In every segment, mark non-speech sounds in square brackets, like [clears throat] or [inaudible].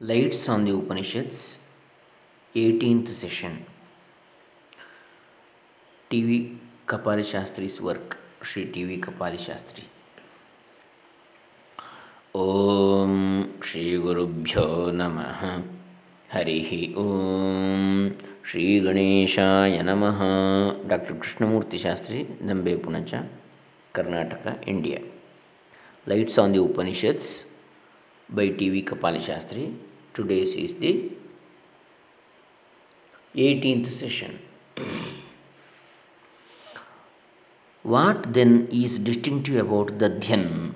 Lights on the Upanishads, 18th session. T.V. Kapali Shastri's work, Sri T.V. Kapali Shastri. Om Shri Gurubhyo Namaha Harihi Om Shri Ganeshaya Namaha Dr. Krishnamurti Shastri, Dambe Punacha, Karnataka, India. Lights on the Upanishads, by T.V. Kapali Shastri. Today's is the 18th session. what then is distinctive about Dadhyan?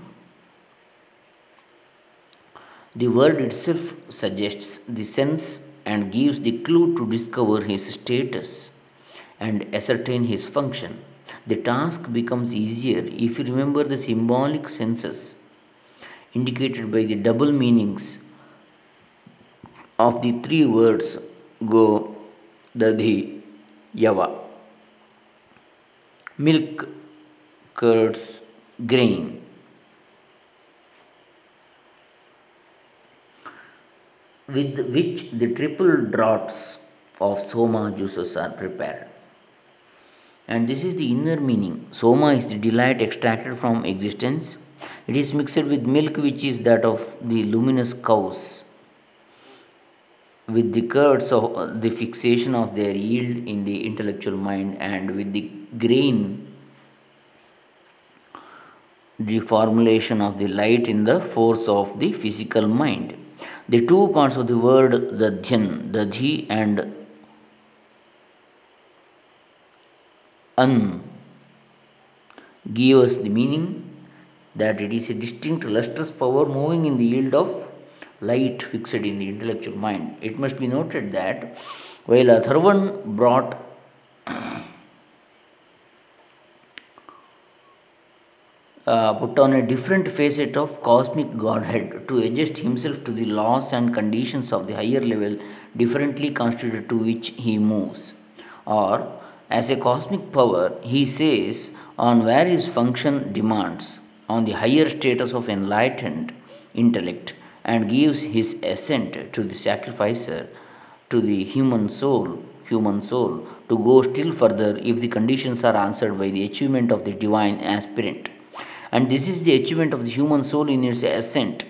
The word itself suggests the sense and gives the clue to discover his status and ascertain his function. The task becomes easier if you remember the symbolic senses indicated by the double meanings of the three words go, dadhi, yava. Milk, curds, grain. With which the triple draughts of soma juices are prepared. And this is the inner meaning. Soma is the delight extracted from existence. It is mixed with milk, which is that of the luminous cows with the curds of uh, the fixation of their yield in the intellectual mind and with the grain the formulation of the light in the force of the physical mind. The two parts of the word dadhyan dadhi and an give us the meaning that it is a distinct lustrous power moving in the yield of light fixed in the intellectual mind. It must be noted that while Atharvan brought uh, put on a different facet of cosmic godhead to adjust himself to the laws and conditions of the higher level differently constituted to which he moves. Or, as a cosmic power, he says on various function demands on the higher status of enlightened intellect and gives his assent to the sacrificer to the human soul human soul to go still further if the conditions are answered by the achievement of the divine aspirant. And this is the achievement of the human soul in its ascent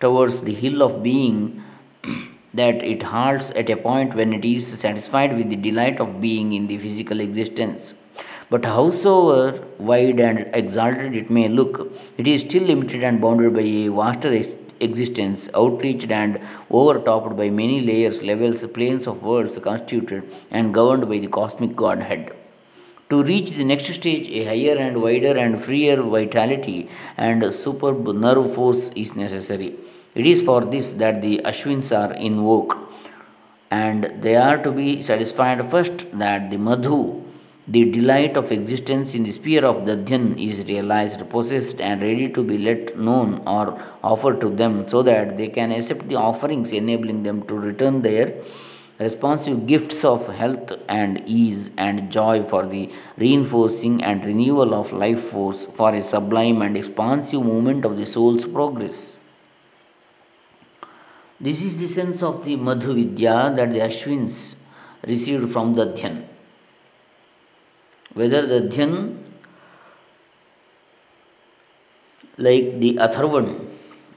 towards the hill of being [clears throat] that it halts at a point when it is satisfied with the delight of being in the physical existence but howsoever wide and exalted it may look, it is still limited and bounded by a vaster existence, outreached and overtopped by many layers, levels, planes of worlds constituted and governed by the cosmic Godhead. To reach the next stage, a higher and wider and freer vitality and superb nerve force is necessary. It is for this that the Ashwins are invoked, and they are to be satisfied first that the Madhu the delight of existence in the sphere of Dadhyan is realized, possessed, and ready to be let known or offered to them so that they can accept the offerings, enabling them to return their responsive gifts of health and ease and joy for the reinforcing and renewal of life force for a sublime and expansive movement of the soul's progress. This is the sense of the Madhu that the Ashwins received from Dadhyan whether Dadhyan, like the Atharvan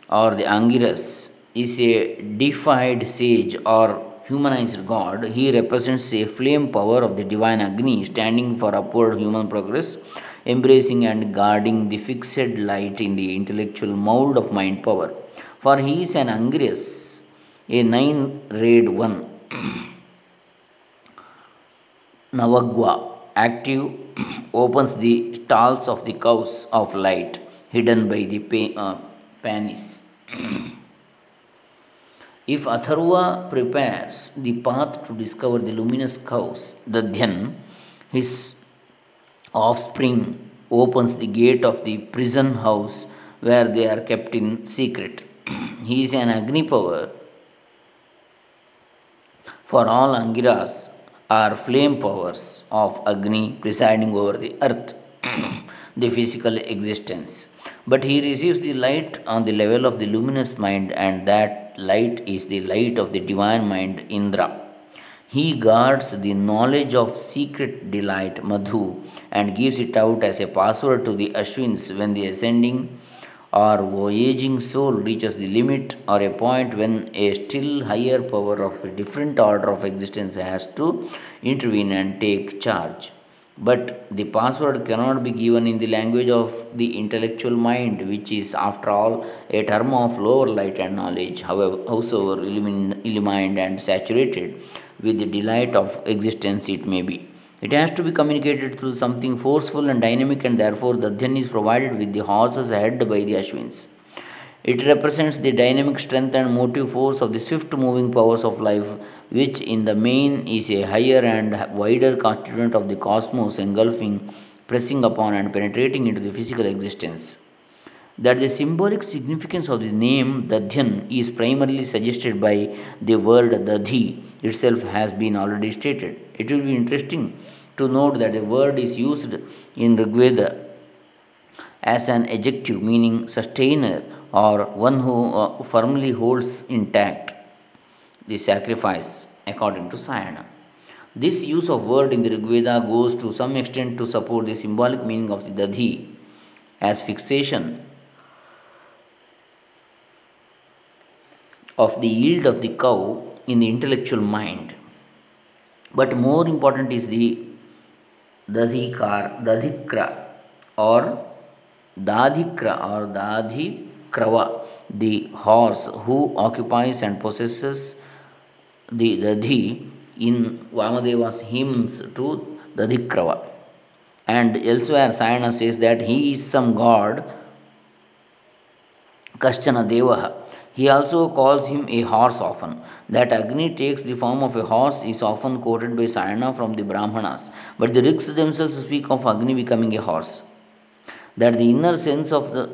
or the Angiras, is a deified sage or humanized god, he represents a flame power of the divine Agni standing for upward human progress, embracing and guarding the fixed light in the intellectual mold of mind power. For he is an Angiras, a nine rayed one. [clears throat] Navagwa active [clears throat] opens the stalls of the cows of light hidden by the uh, panis. [clears throat] if Atharva prepares the path to discover the luminous cows, Dadhyan, his offspring, opens the gate of the prison house where they are kept in secret. [clears throat] he is an Agni power for all Angiras are flame powers of Agni presiding over the earth, [clears throat] the physical existence. But he receives the light on the level of the luminous mind, and that light is the light of the divine mind Indra. He guards the knowledge of secret delight Madhu and gives it out as a password to the Ashwins when the ascending or voyaging soul reaches the limit or a point when a still higher power of a different order of existence has to intervene and take charge. But the password cannot be given in the language of the intellectual mind, which is, after all, a term of lower light and knowledge, however, howsoever illumined and saturated with the delight of existence it may be. It has to be communicated through something forceful and dynamic, and therefore Dadhyan is provided with the horses head by the Ashwins. It represents the dynamic strength and motive force of the swift moving powers of life, which in the main is a higher and wider constituent of the cosmos, engulfing, pressing upon, and penetrating into the physical existence. That the symbolic significance of the name Dadhyan is primarily suggested by the word Dadhi itself has been already stated. It will be interesting to note that the word is used in Rigveda as an adjective meaning sustainer or one who uh, firmly holds intact the sacrifice according to Sayana. This use of word in the Rigveda goes to some extent to support the symbolic meaning of the Dadhi as fixation of the yield of the cow in the intellectual mind. But more important is the दधिकार, दधिक्र और दाधिक्र और Dadhikrava. The horse who occupies and process the Dadhi in Vamadeva's hymns to Dadhikrava. And elsewhere Sayana's is that he is some god कश्चन देवः। He also calls him a horse often. That Agni takes the form of a horse is often quoted by Sayana from the Brahmanas, but the Riks themselves speak of Agni becoming a horse. That the inner sense of the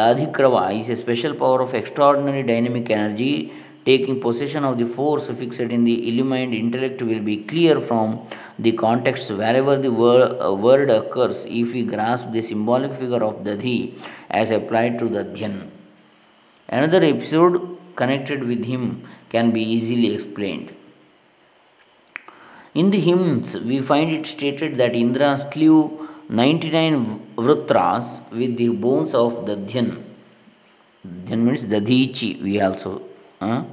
Dadhikrava is a special power of extraordinary dynamic energy taking possession of the force fixed in the illumined intellect will be clear from the context wherever the word, uh, word occurs if we grasp the symbolic figure of Dadhi as applied to Dadhyan. Another episode connected with him can be easily explained. In the hymns, we find it stated that Indra slew 99 vrutras with the bones of the Dhyan. Dadhyan means Dadhichi, we also. Uh,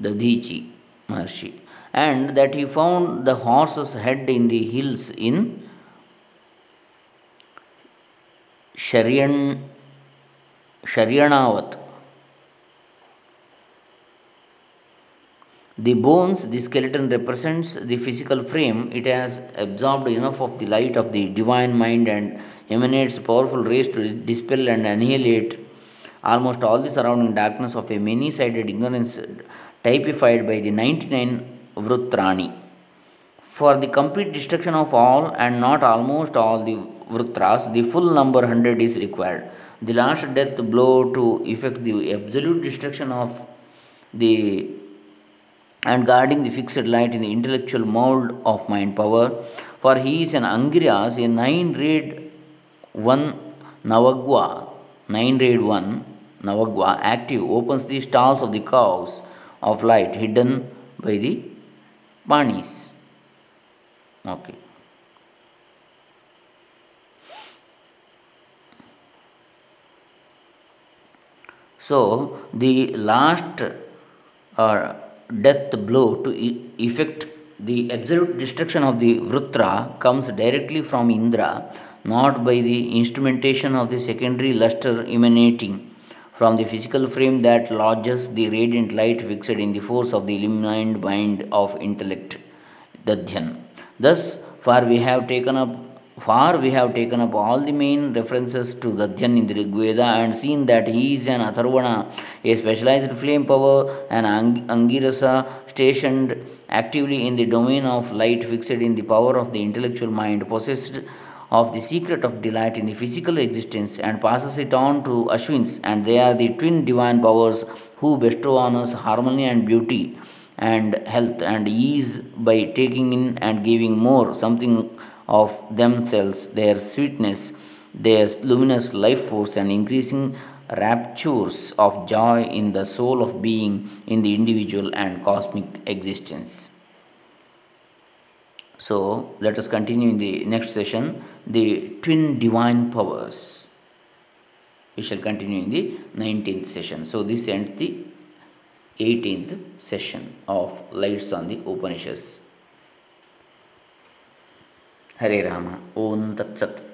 Dadhichi Maharshi. And that he found the horse's head in the hills in Sharyan, Sharyanavat The bones, the skeleton represents the physical frame. It has absorbed enough of the light of the divine mind and emanates powerful rays to dispel and annihilate almost all the surrounding darkness of a many sided ignorance typified by the 99 Vrutrani. For the complete destruction of all and not almost all the Vrutras, the full number 100 is required. The last death blow to effect the absolute destruction of the and guarding the fixed light in the intellectual mold of mind power. For he is an Angiras, a nine rayed one Navagwa, nine rayed one Navagwa, active, opens the stalls of the cows of light hidden by the Panis. Okay. So the last uh, death blow to effect the absolute destruction of the Vrutra comes directly from Indra, not by the instrumentation of the secondary luster emanating from the physical frame that lodges the radiant light fixed in the force of the illumined mind of intellect, Dadhyan. Thus far, we have taken up Far we have taken up all the main references to Dadhyan in the Rigveda and seen that he is an Atharvana, a specialized flame power, an Ang- Angirasa stationed actively in the domain of light, fixed in the power of the intellectual mind, possessed of the secret of delight in the physical existence, and passes it on to Ashwins, and they are the twin divine powers who bestow on us harmony and beauty and health and ease by taking in and giving more, something of themselves, their sweetness, their luminous life force, and increasing raptures of joy in the soul of being in the individual and cosmic existence. So, let us continue in the next session the twin divine powers. We shall continue in the 19th session. So, this ends the 18th session of Lights on the Upanishads. ಹರೇ ರಾಮ. ಓಂ ತತ್ಸತ್.